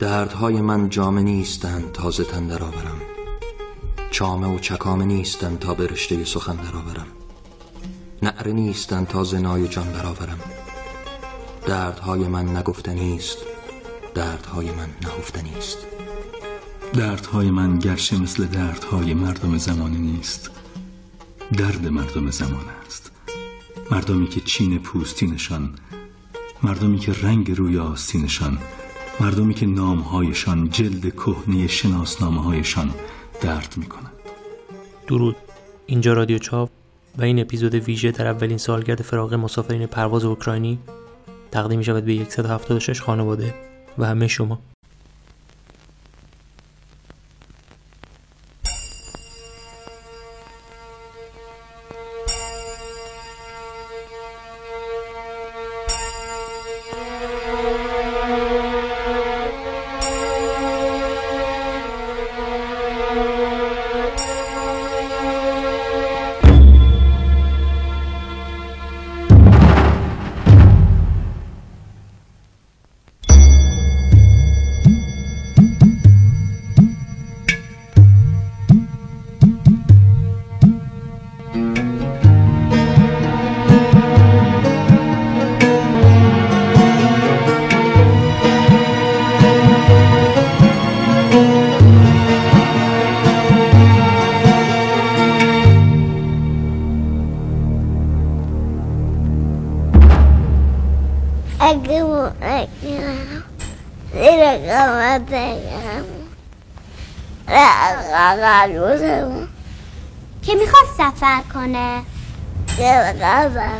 دردهای من جامه نیستند تازه تن درآورم. چامه و چکامه نیستند تا به رشته سخن درآورم. نعره نیستند تا زنای جان برآورم. دردهای من نگفتنی است دردهای من نهفتنی است دردهای من گرچه مثل دردهای مردم زمانه نیست. درد مردم زمان است. مردمی که چین پوستینشان مردمی که رنگ روی آستینشان مردمی که نامهایشان جلد کهنه شناسنامه هایشان درد می‌کنند درود. اینجا رادیو چاپ و این اپیزود ویژه در اولین سالگرد فراغ مسافرین پرواز اوکراینی تقدیم می شود به 176 خانواده و همه شما. قلوزمون که می‌خواد سفر کنه. بقیدم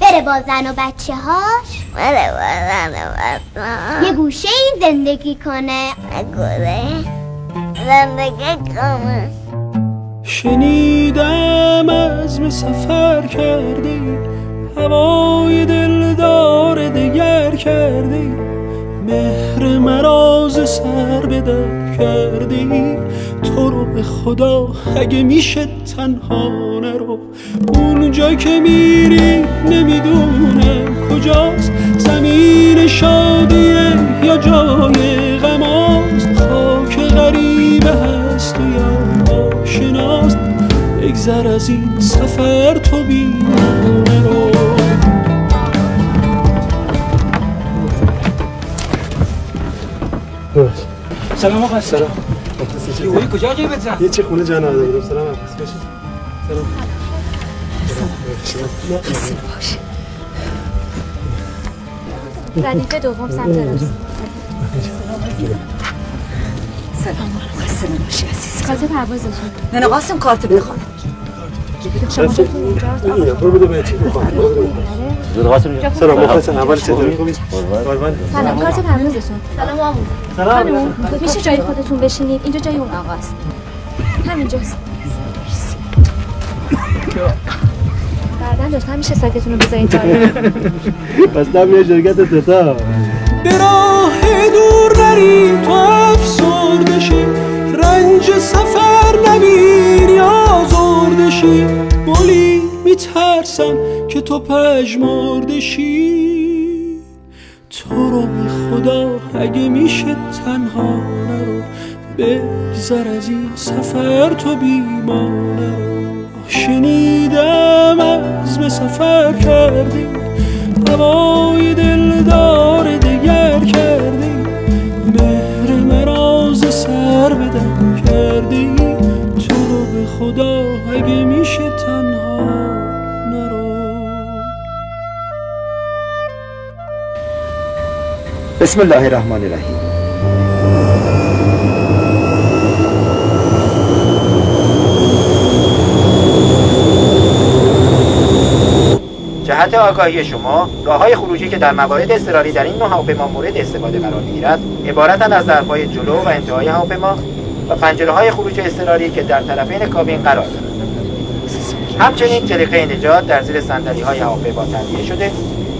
بره با زن و بچه هاش بره بازن بطنم یه گوشه ای زندگی کنه. گله زندگی کنه. شنیدم عزم سفر کرده هوای دلدار دگر کرده مهر مراز سر به در کرده تو رو به خدا اگه میشه تنها نرو. اونجا که میری نمی‌دونم کجاست. زمین شادیه یا جای غماست. خاک غریبه هست و یا آشناست. بگذر از این سفر تو بیمانه رو. سلام آقا سلام. یه کجا جای بزن یه چه خونه جا نداده بودم سلام. عباس باشید سلام. ردیف دوم سمت راست سلام. خسته نباشی عزیز کارت پروازشون نه نه قاسم کارت بخوان شما سلام. مخلصم. اول چطوری خوبی سلام. کارت پروازشون سلام آمون سلام. میشه جای خودتون بشینید؟ اینجا جای اون آقاست. همینجاست. بعدا داشت همیشه ساکتون رو بذارین پس دم یه شرکت تتا به راه دور نری تو افسرده شی رنج سفر نبینی آزرده شی بولی میترسم که تو پژمرده شی تو رو به خدا اگه میشه تنها نرو بگذر از این سفر تو بیمانه شنیدم عزم سفر کردی هوای دلدار بسم الله الرحمن الرحیم جهت آگاهی شما راه های خروجی که در موارد اضطراری در این نوع هواپیما مورد استفاده قرار می‌گیرد عبارتند از ظرفهای جلو و انتهای هواپیما و پنجره های خروج اضطراری که در طرفین کابین قرار دارد همچنین جلیقه نجات در زیر صندلی های هواپیما تهیه شده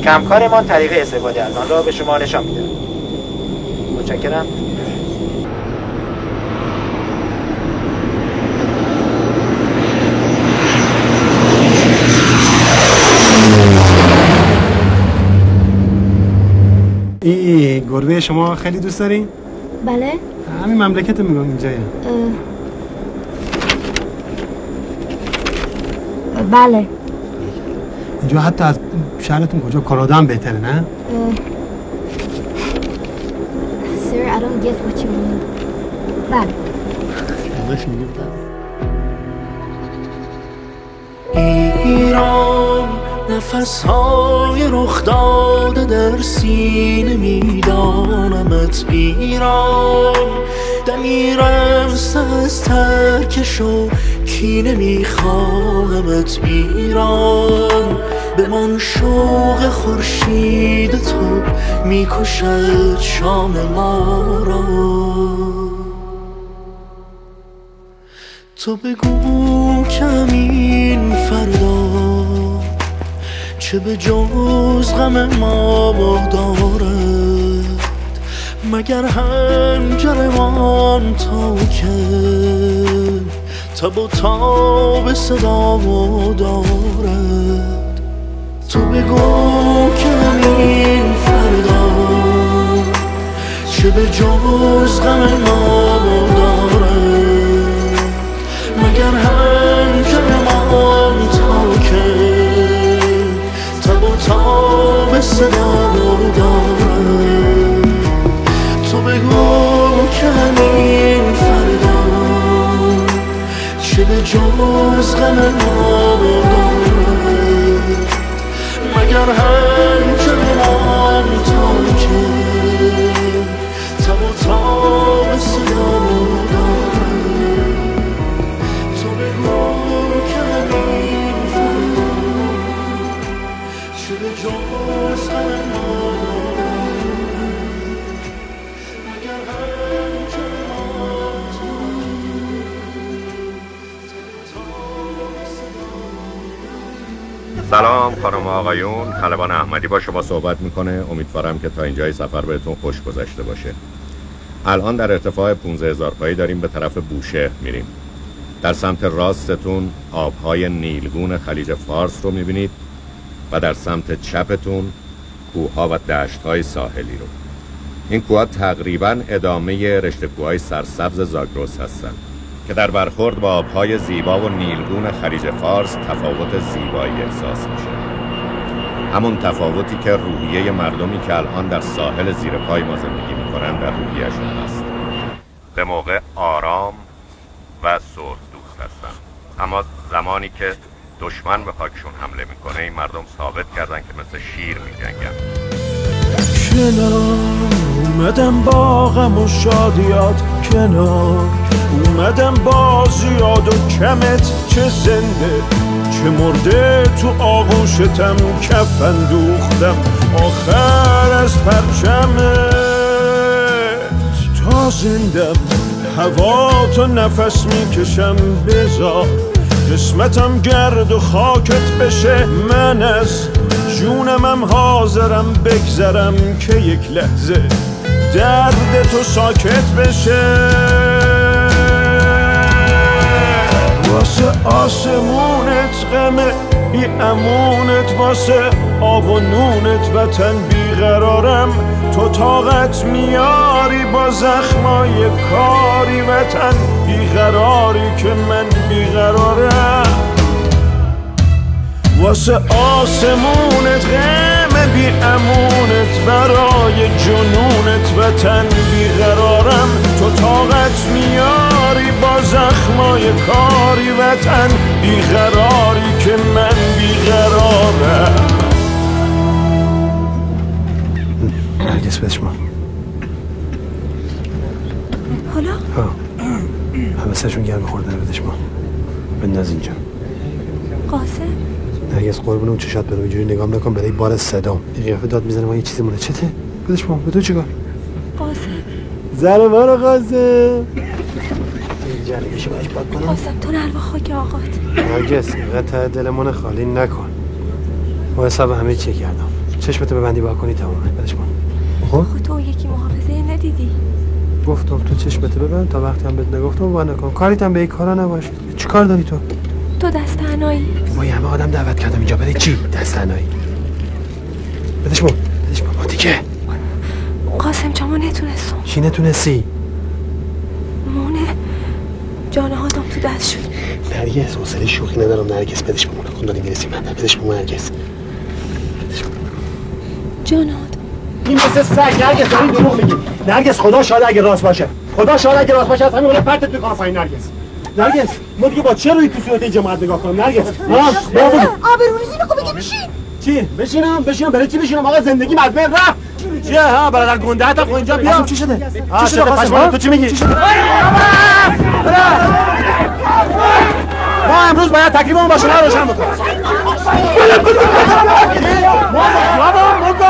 که همکارمان طریق استفاده از آن را به شما نشان می‌دهد. متشکرم. ای گربه شما خیلی دوست دارین؟ بله. همین مملکت میگم اینجایه اه. بله. اینجا حتی از شهرتون کجا کانادا هم بهتره نه؟ اه. Sir, I don't get what you mean. بله ایران نفس های رخ داده در سینه میدانمت ایران دمیرم از ترکش و کینه میخواهمت ایران. به من شوق خورشید تو می‌کشد شام ما را. تو بگو کمین فردا چه به جز غم ما دارد مگر هنجرمان تا که؟ تب و تاب صدا دارد. تو بگو کمین فردا چه به جز غم ما مگر که؟ تب و تاب صدا دارد. جز غم ما دارد مگر هنجرمان آقایون طلبان احمدی با شما صحبت می‌کنه. امیدوارم که تا اینجای سفر بهتون خوش گذشته باشه. الان در ارتفاع 15 هزار پایی داریم به طرف بوشهر میریم. در سمت راستتون آبهای نیلگون خلیج فارس رو می‌بینید و در سمت چپتون کوهها و دشتهای ساحلی رو. این کوهها تقریبا ادامه رشته کوههای سرسبز زاگرس هستند که در برخورد با آبهای زیبا و نیلگون خلیج فارس تفاوت زیبایی احساس میشه. همون تفاوتی که روحیه مردمی که الان در ساحل زیر پای ما زندگی می‌کنن در روحیهشون هست. به موقع آرام و سرخ دوست هستن. اما زمانی که دشمن به خاکشون حمله می‌کنه این مردم ثابت کردن که مثل شیر میجنگن. کنار اومدم با غم و شادیات. کنار. اومدم با زیاد و کمت چه زنده چه مرده تو آغوشتم کفن دوختم آخر از پرچمت. تا زندم هوا تو نفس می‌کشم بزار قسمتم گرد و خاکت بشه من از جونمم حاضرم بگذرم که یک لحظه. درد تو ساکت بشه. واسه آسمونت غمه بی امونت واسه آب و نونت وطن بیقرارم. تو طاقت میاری با زخمای کاری وطن بیقراری که من بیقرارم. واسه آسمونت غم بی امونت برای جنونت وطن بیقرارم تو طاقت میاری با زخمای کاری وطن بیقراری که من بیقرارم نرگس بشما حالا؟ ها. حوستشون گرم خورده رو بدش ما بنداز اینجا. قاسم؟ نرگس قربون اون چشات برو اینجوری نگام نکن برای بار صدام. قیافه داد می‌زنه ما یه چیزی مونه. چته؟ بدش ما به تو چیکار؟ قاسم. ما رو قاسم. شما باد کنم؟ قاسم تو نروا خاک آقات. نرگس اینقدر دلمون خالی نکن. ما حساب همه چی کردم. چشمتو ببندی با کنی تمامه بدش ما خب؟ خود تو یکی محافظه ندیدی؟ گفتم تو چشمتو ببند تا وقتی هم بهت نگفتم با نکن. کاریت هم به این کارا نباشه چی کار داری تو؟ تو دست تنهایی ما یه همه آدم دعوت کردم اینجا. برای چی؟ دست تنهایی بدش ما بدش ما دیگه. قاسم جان ما نتونستم. چی نتونستی؟ مونه. جانه ها دم تو دست شد. نرگس حوصله شوخی ندارم. نرگس بدش بمونه خون داریم می‌رسیم من بدش بمونه نرگس جانه ها این مثل سگ نرگس داری دروغ میگی نرگس خدا شاید اگه راست باشه. خدا شاید اگه راست باشه از همین پرتت می‌کنم پایین نرگس نرگس ما دیگه با چه روی تو صورت جماعت نگاه کنم؟ نرگس ها آبروریزی بخو بگی بشین چی؟ بشینم بشینم. برای چی بشینم؟ آقا زندگی مدمه رفت. چیه ها برادر گنده تا خب اینجا بیا. چی شده؟ چی شده پشمان تو چی میگی؟ ما امروز باید تکلیفمون با شما روشن بکنیم. ما می‌دونم یکی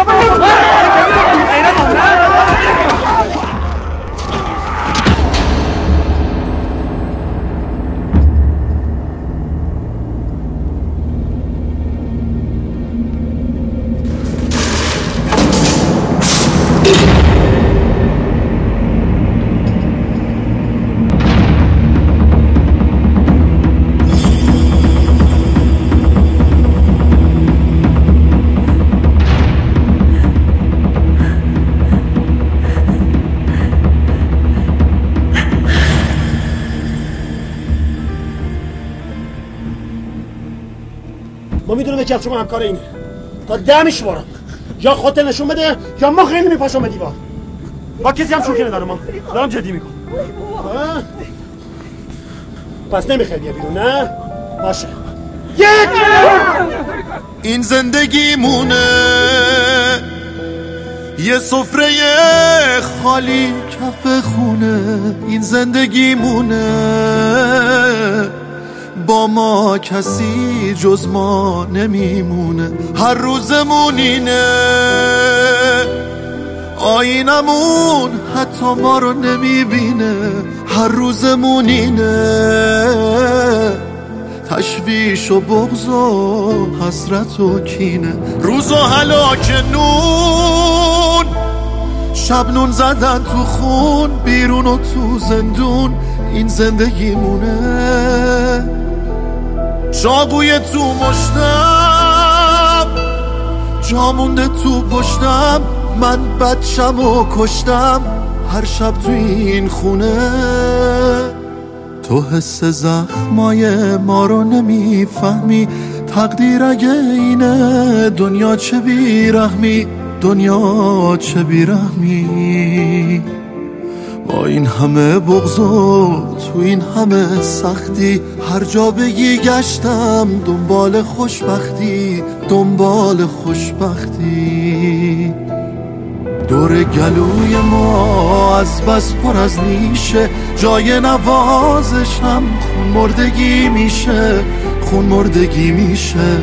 از شما همکار اینه. تا ده میشمارم یا خودت نشون بده یا ما خیلی میپاشم به دیوار. با کسی هم شوخی ندارم ما دارم جدی می‌کنم پس نمی‌خوای بیا بیرون نه؟ باشه. یک این زندگیمونه. یه سفره خالی کف خونه. این زندگیمونه. با ما کسی جز ما نمیمونه. هر روزمون اینه. آینمون حتی ما رو نمی‌بینه. هر روزمون اینه. تشویش و بغض و حسرت و کینه. روز و هلاک نون. شب نون زدن تو خون بیرون و تو زندون. این زندگیمونه. چاقوی تو مشتم. جا مونده تو پشتم. من بچم و کشتم. هر شب تو این خونه. تو حس زخمای ما رو نمی‌فهمی. تقدیر اگه اینه دنیا چه بیرحمی؟ دنیا چه بیرحمی؟ با این همه بغض تو این همه سختی هر جا بگی گشتم دنبال خوشبختی دنبال خوشبختی. دور گلوی ما از بس پر از نیشه جای نوازش هم خون مردگی میشه خون مردگی میشه.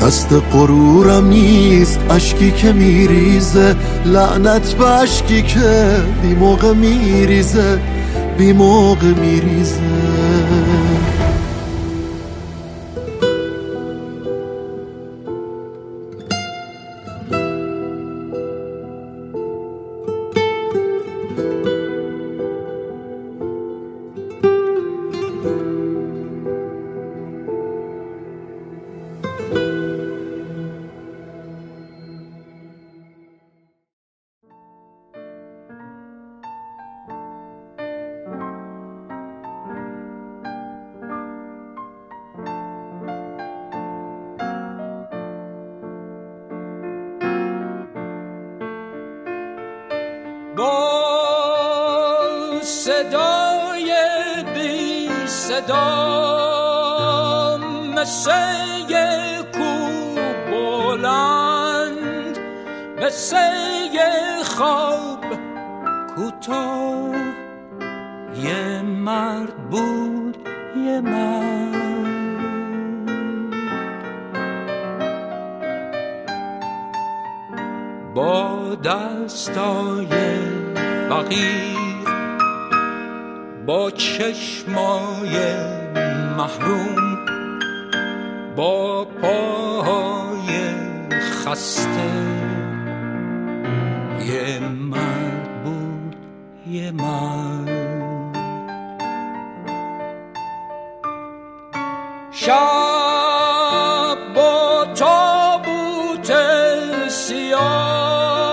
دست قرورم نیست اشکی که میریزه. لعنت به اشکی که بی موقع میریزه بی موقع میریزه. مرد بود یه مرد. با دستای فقیر با چشمای محروم با پاهای خسته. یه مرد بود یه مرد. شب با تابوت سیاه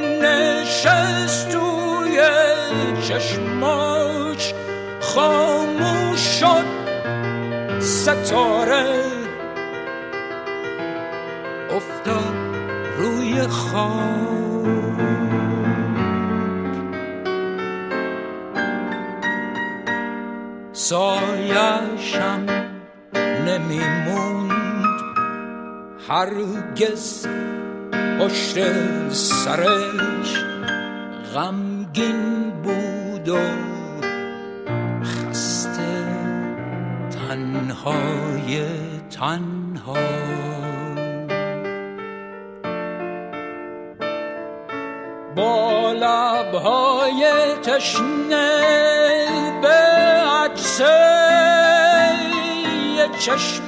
نشست توی چشماش خاموش شد ستاره. افتاد روی خاک. سال نمیموند هرگز پشت سرش غمگین بود و خسته تنهای تنها. با لبهای تشنه چشم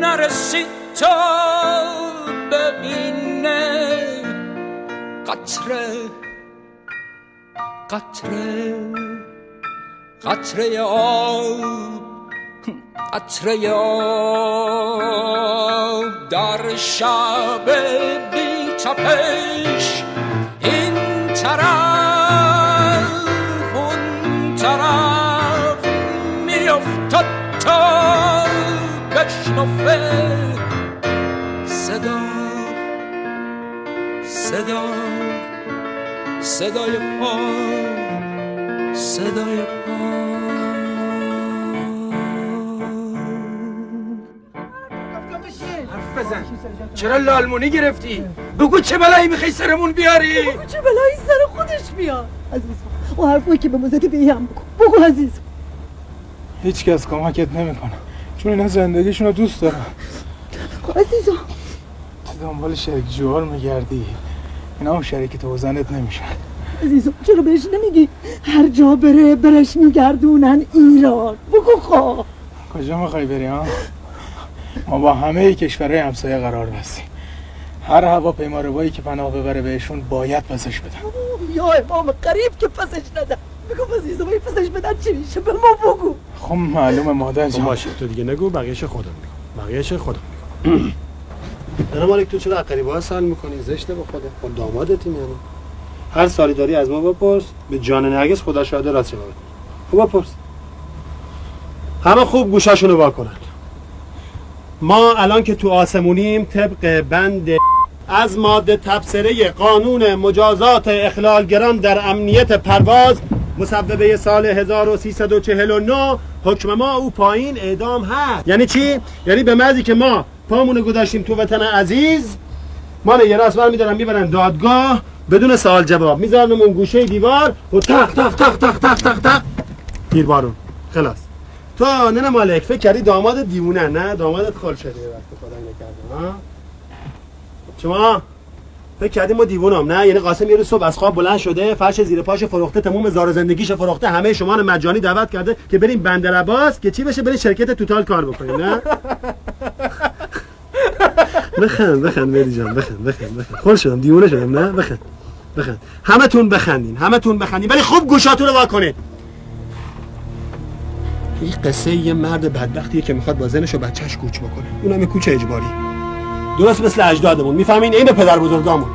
نرسید تا ببینه قطره قطره قطره آب قطره آب در شب بی تپش. صدا صدای پا صدای پا. بزن. چرا لالمونی گرفتی؟ بگو چه بلایی می‌خوای سرمون بیاری؟ بگو چه بلایی سر خودش بیاد عزیز او حرفایی که به مزدی به هم بگو بگو عزیز هیچ کس کمکت نمی‌کنه. چون اینا زندگیشون رو دوست دارن. عزیزم. تو دنبال شریک جوار میگردی. اینا هم شریک تو زنت نمیشن عزیزم چرا بهش نمیگی؟ هر جا بره برش میگردونن ایران. بگو خواه کجا می‌خوای بری ها؟ ما با همه کشورهای همسایه قرار بستیم. هر هواپیما روایی که پناه ببره بهشون باید پسش بدن. یا امام قریب که پسش ندن بگو عزیزم این پسش بدن چی میشه؟ به ما بگو. خب معلومه مادر جان. باشه تو دیگه نگو بقیهش خودم میگم. بقیهش خودم میگم. نه مالک تو چرا قریبا ها سال می‌کنی؟ زشته به خودت با دامادتی میانی هر سالی داری از ما بپرس به جان نرگس خدا شاهده راست جواب خب بپرس. همه خوب گوشاشونو وا کنن. ما الان که تو آسمونیم طبق بند از ماده تبصره قانون مجازات اخلالگران در امنیت پرواز مصوبه سال 1349 حکم ما او پایین اعدام هست. یعنی چی؟ یعنی به مزی که ما پامونو گذاشتیم تو وطن عزیز. ما یه راست میدارن می‌برن دادگاه بدون سوال جواب. می‌ذارن اون گوشه دیوار و تق تق تق تق تق تق تق. بارون. خلاص. تو نه مالک فکر کردی داماد دیوونه نه؟ دامادت خال شده وقت خدا نکرده شما فکر کردی ما دیوونم نه؟ یعنی قاسم یه روز صبح از خواب بلند شده فرش زیر پاش فروخته تموم زار زندگیش فروخته همه شما رو مجانی دعوت کرده که بریم بندر عباس که چی بشه؟ بریم شرکت توتال کار بکنیم نه؟ بخند بخند مهدی جان بخند بخند بخند. خور شدم دیوونه شدم نه؟ بخند بخند. همتون بخندین همتون بخندین. ولی خوب گوشاتون رو واکنید این قصه یه مرد بدبختیه که می‌خواد با زنش و بچهش کوچ بکنه. اونم یه کوچ اجباری. درست مثل اجدادمون. می‌فهمین این پدر بزرگامون.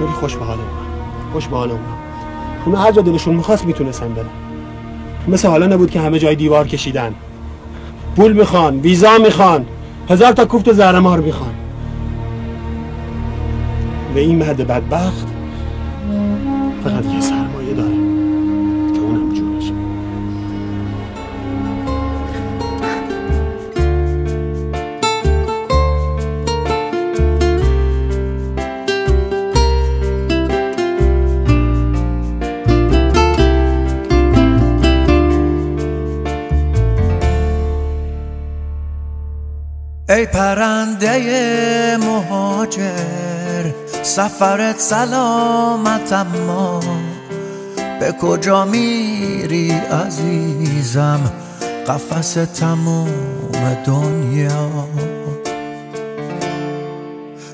ولی خوش به حال اونا خوش به اونا هر جا دلشون می‌خواست می‌تونستن برن. مثل حالا نبود که همه جای دیوار کشیدن. پول می‌خوان ویزا می‌خوان. هزار تا کوفت زهرمار می‌خوان. و این مرد بدبخت فقط یه سرمایه داره. ای پرنده مهاجر سفرت سلامت اما. به کجا میری عزیزم؟ قفس تموم دنیا.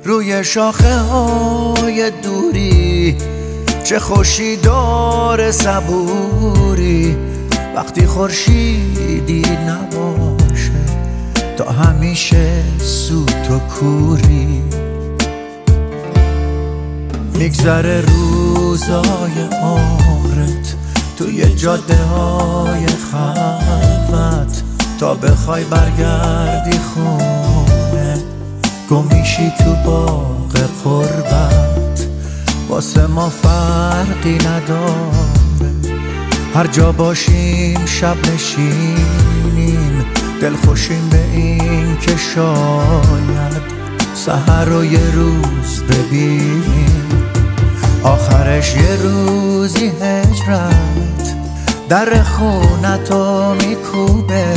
روی شاخه های دوری چه خوشی دار صبوری. وقتی خورشیدی نباشه تا همیشه سوت و کوری. میگذره روزای عمرت تو توی جاده های خلوت. تا بخوای برگردی خونه گمیشی تو باغ قربت. واسه ما فرقی نداره. هر جا باشیم شب نشینیم دل خوشیم به این که شاید سهر رو یه روز ببینیم. آخرش یه روزی هجرت در خونتو میکوبه.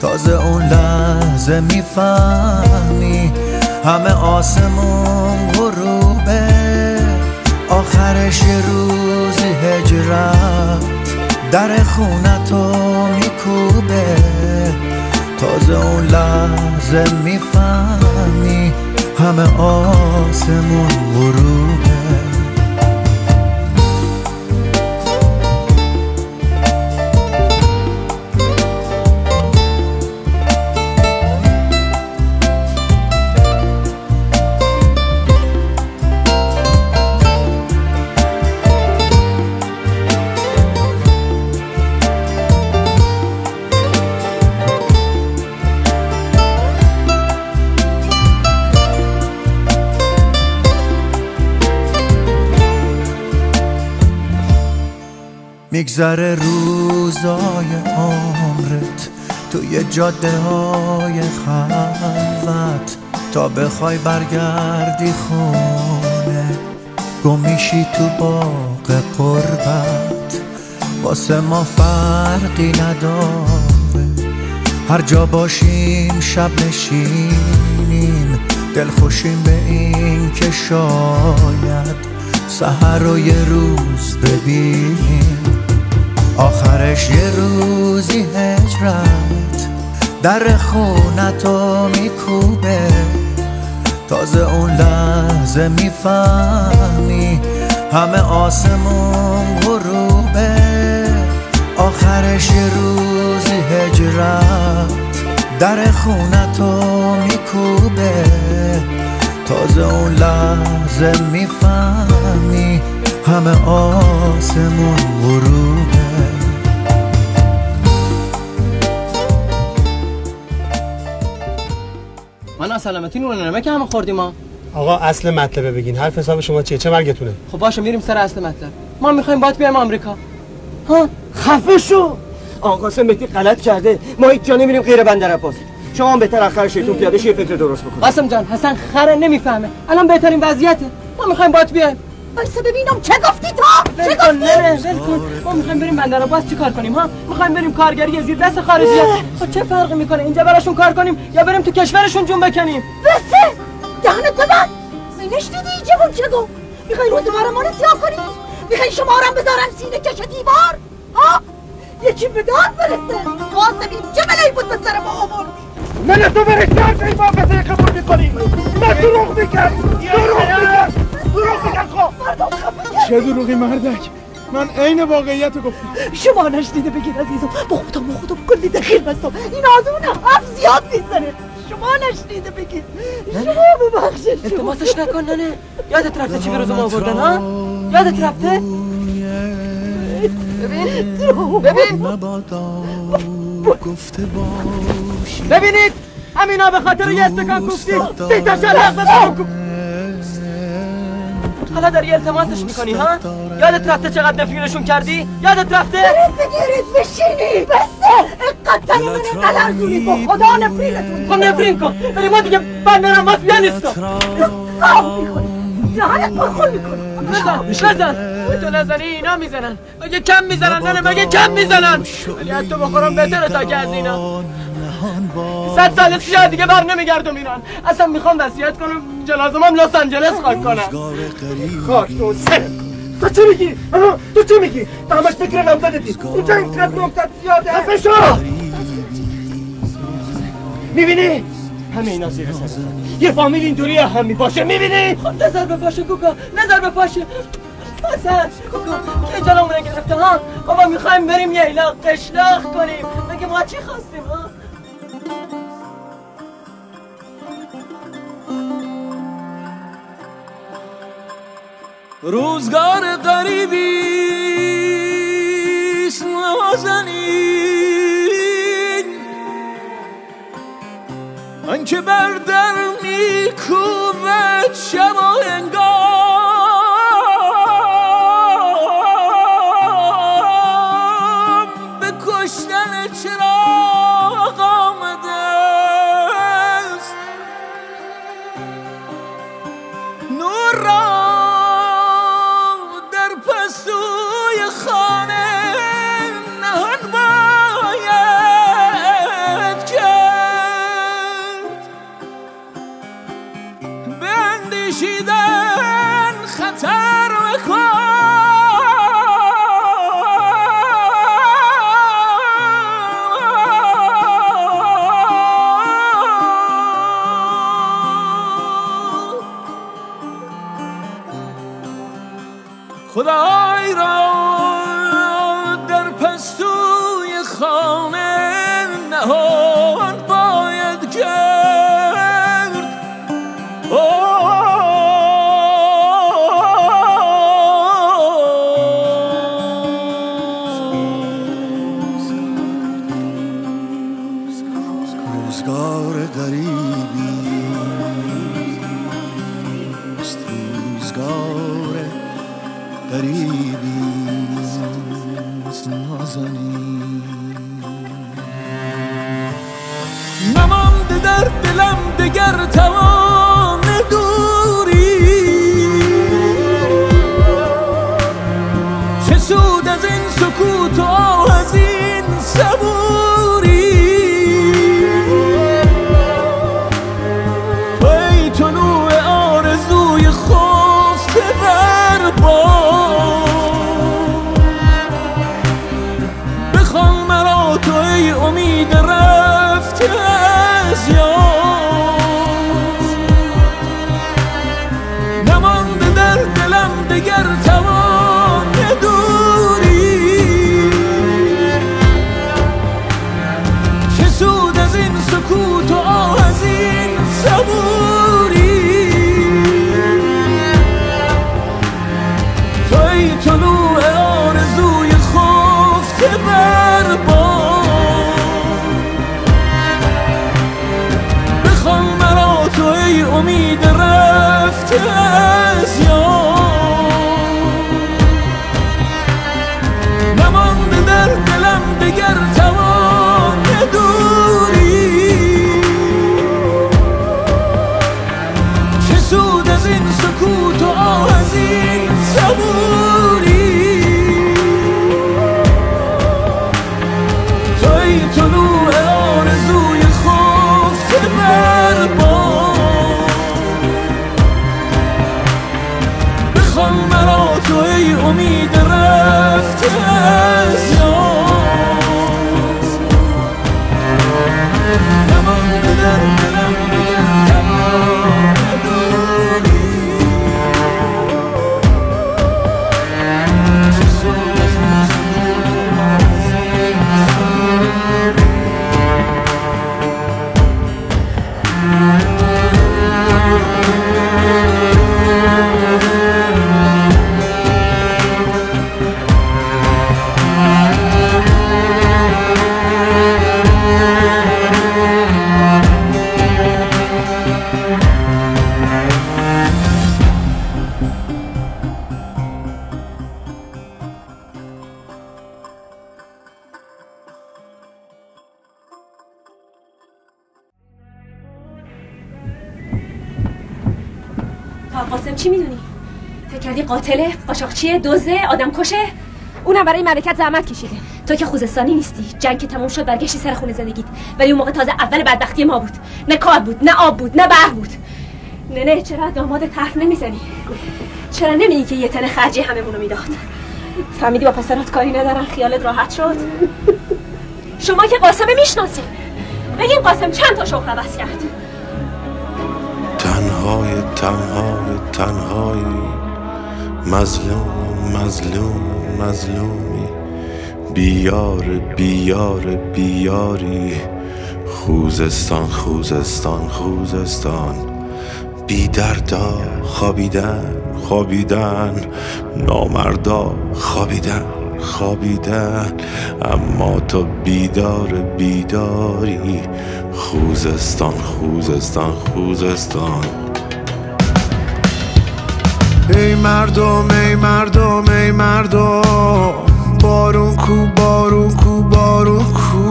تازه اون لحظه می‌فهمی همه آسمون غروبه. آخرش یه روزی هجرت در خونتو میکوبه. تازه اون لحظه می‌فهمی همه آسمون غروبه. میگذره روزای عمرت توی جاده های خلوت. تا بخوای برگردی خونه گمیشی تو باغ قربت. واسه ما فرقی نداره هر جا باشیم شب نشینیم. دل خوشیم به این که شاید سهر رو یه روز ببینیم. آخرش یه روزی هجرت در خونتو میکوبه. تازه اون لحظه می‌فهمی همه آسمون غروبه. آخرش یه روزی هجرت در خونتو میکوبه. تازه اون لحظه می‌فهمی همه آسمون غروبه. من سلامتی نور نمک همه خوردیم ما آقا اصل مطلبه بگین. حرف حساب شما چیه؟ چه مرگتونه؟ خب باشه میریم سر اصل مطلب. ما می‌خوایم بات بیایم آمریکا. ها؟ خفه شو! آقا مهدی غلط کرده. ما هیچ جا نمیریم غیر بندر عباس. شما هم بهتر آخر شیطون پیاده یه فکر درست بکن. قاسم جان حسن خره نمی‌فهمه. الان بهترین وضعیته. ما می‌خوایم بات بیایم. وایسا ببینم چه گفتی تو؟ چه کن نه کن. ما می‌خوایم بریم بندر عباس چیکار کنیم ها؟ می‌خوایم بریم کارگری زیر دست خارجی. خب چه فرقی می‌کنه؟ اینجا براشون کار کنیم یا بریم تو کشورشون جون بکنیم؟ بسه دهنت ببند سینش دیدی؟ جوون چه گفت؟ می‌خوای روزگار ما رو سیاه کنی؟ می‌خوای شما رو بذارن سینه کش دیوار؟ ها؟ یکی به داد برسه. قاسمی چه بلایی بود به سر ما آورد من تو برش چه دروغی مردک؟ من عین واقعیت رو گفتم. شما نشنیده بگیر عزیزم. با خودم با خودم کلی دخیل بستم. این آدونه حرف زیاد می‌زنه. شما نشنیده بگیر. شما ببخشید التماسش نکن ننه. یادت رفته چی بروز ما آوردن ها؟ یادت رفته؟ ببین. ببین. ببینید. همینا به خاطر یه استکان کوفتی. سی تا شلق بزن حالا داری التماسش می‌کنی ها؟ یادت رفته چقدر نفرینشون کردی؟ یادت رفته؟ برید بگیرید بشینی بسته اینقدر من قلرزونی با خدا نفرینتون خب نفرین کن. ولی ما دیگه بندرم باز بیا نیستم خواب می‌کنی. دهنت بخور می‌کنی. بزن بزن. تو نزنی اینا می‌زنن. مگه کم می‌زنن؟ نه مگه کم می‌زنن؟ ولی حتی بخورم بهتره تا که از اینا. صد سال سیاه دیگه بر نمیگردم ایران. اصلا می‌خوام وصیت کنم جنازم هم لس آنجلس خاک کنم خاک تو تو چه میگی؟ تو چه میگی؟ تو همش فکر نامزدتی اینجا اینقدر نمزد زیاده؟ خفه شو! می‌بینی؟ همه اینا زیر سر. یه فامیل اینطوری هم می‌باشه می‌بینی؟ خب نظر بپاشه کوکا. نظر بپاشه حسن کوکا. که جلومونه گرفته ها؟ بابا می‌خوایم بریم یه ایلا قشلاق کنیم. مگه ما چی خواستیم ها؟ روزگار غریبی است نازنین. من که بر در میکوبد شبا انگار خدای قاتله؟ قاچاقچیه؟ دزده؟ آدم کشه؟ اونم برای مملکت زحمت کشیده تو که خوزستانی نیستی جنگ که تموم شد برگشتی سر خونه زندگیت ولی اون موقع تازه اول بدبختی ما بود نه کار بود نه آب بود نه برق بود نه نه چرا داماد طرف نمی‌زنی چرا نمیگی که یه تن خرجی هممونو می‌داد فهمیدی با پسرات کاری ندارن خیالت راحت شد شما که قاسم می‌شناسین بگین قاسم چند تا شغل عوض کرد تنهای تنهای تنهایی مظلوم مظلوم مظلومی. بیار بیار بیاری. خوزستان خوزستان خوزستان. بی دردا خوابیدن خوابیدن. نامردا خوابیدن خوابیدن. اما تو بیدار بیداری. خوزستان خوزستان خوزستان. ای مردم ای مردم ای مردم بارون کو بارون کو بارون کو.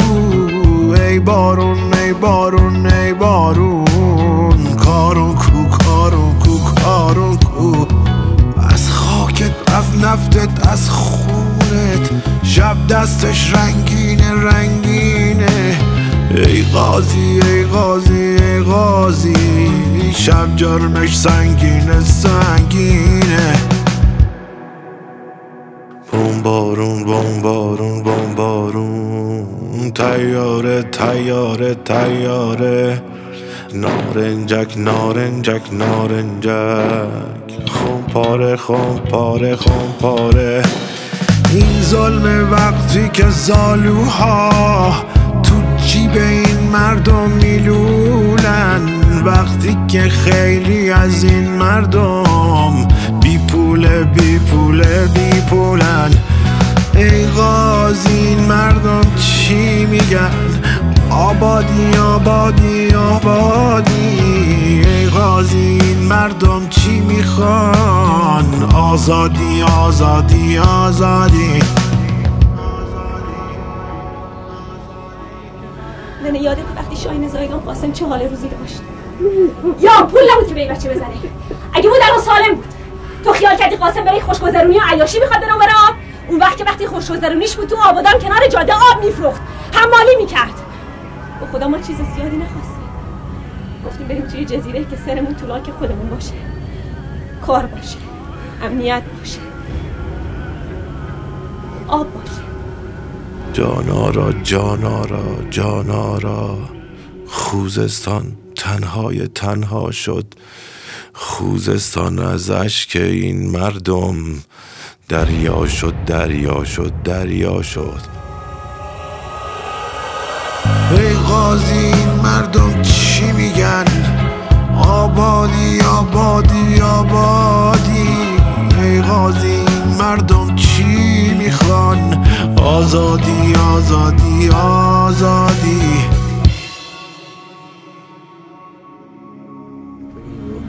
ای بارون ای بارون ای بارون. کارون کو کارون کو کارون کو. از خاکت از نفتت از خونت. شب دستش رنگینه رنگینه. ای غازی ای غازی غازی. شب جرمش سنگینه سنگینه. بوم بارون بوم بارون بوم بارون. تیاره تیاره تیاره. نارنجک نارنجک نارنجک. خون پاره خون پاره خون پاره. این ظلم وقتی که زالوها تو جیب این مردم میلولن. وقتی که خیلی از این مردم بی پوله بی پوله بی پولن. ای غازی این مردم چی میگن؟ آبادی آبادی آبادی. ای غازی این مردم چی می‌خوان؟ آزادی آزادی آزادی. ننه یادت وقتی شاهین زایگان قاسم چه حال روزی داشت؟ یا پول نبود که به بچه بزنه. اگه بود الان سالم بود. تو خیال کردی قاسم برای خوشگذرونی و عیاشی می‌خواد بره آب اون وقت که وقتی خوشگذرونیش بود تو آبادان کنار جاده آب میفروخت. حمالی می‌کرد. به خدا ما چیز زیادی نخواستیم. گفتیم بریم توی جزیره که سرمون طولاک خودمون باشه. کار باشه. امنیت باشه. آب باشه. جانارا جانارا جانارا خوزستان تنهای تنها شد. خوزستان از اشک این مردم. دریا شد دریا شد دریا شد. ای غازی این مردم چی میگن؟ آبادی آبادی آبادی. ای غازی این مردم آزادی آزادی آزادی.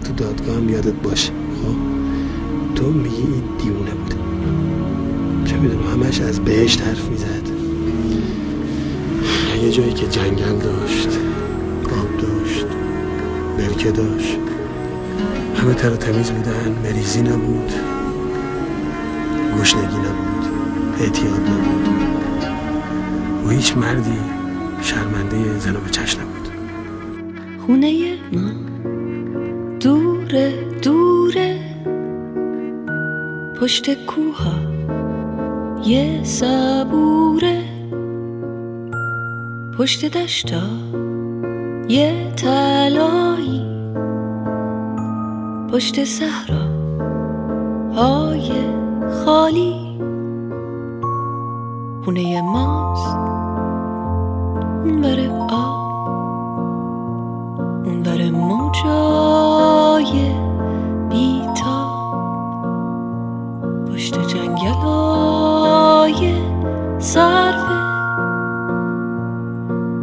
تو دادگاه هم یادت باشه خب؟ تو میگی این دیونه بود. چه می‌دونم همش از بهشت حرف می‌زد. یه جایی که جنگل داشت آب داشت برکه داشت. همه تر تمیز بودن مریضی نبود گشنگی نبود اعتیاد نبود. و هیچ مردی شرمنده زن به چشم نبود. خونه ما دوره دوره. پشت کوها یه صبوره. پشت دشتا یه تلایی پشت صحرا های خالی. خونه ماست. اون بره آب اون بره موجای بیتا پشت جنگل های صرفه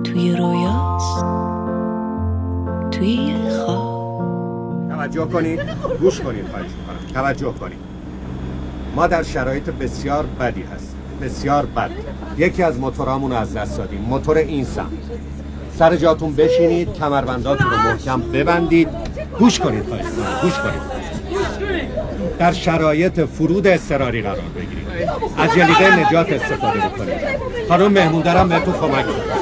توی رویاست توی خواب توجه کنید. گوش کنید خواهش می‌کنم. توجه کنید. ما در شرایط بسیار بدی هستیم. بسیار بد. یکی از موتورامون از دست دادیم. موتور این سم. سر جاتون بشینید کمربنداتون رو محکم ببندید. گوش کنید گوش کنید. در شرایط فرود اضطراری قرار بگیرید. از جلیقه نجات استفاده بکنید. خانم به تو کمک کنید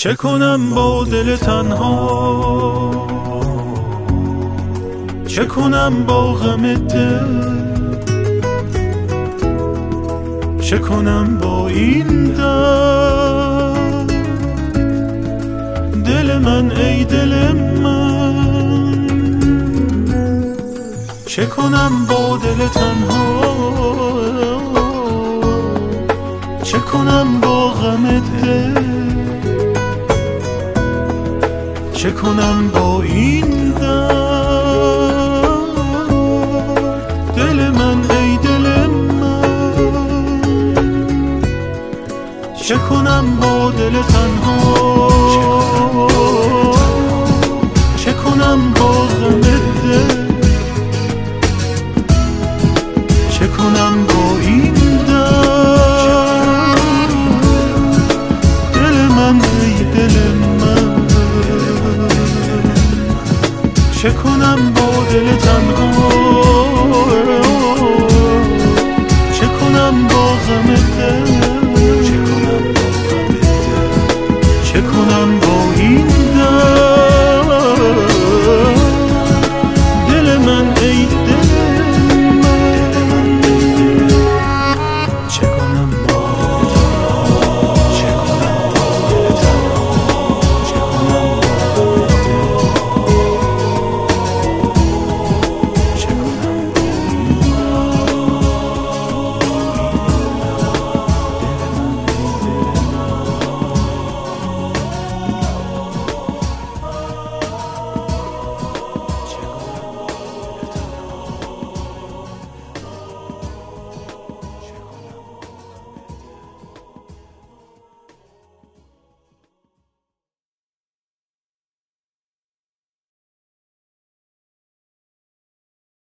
چه کنم با دل تنها؟ چه کنم با غم دل؟ چه کنم با این درد؟ دل من ای دل من چه کنم با دل تنها؟ کنم با این دل من ای دل من. چه کنم با دل تنها؟ چه کنم با غم دل؟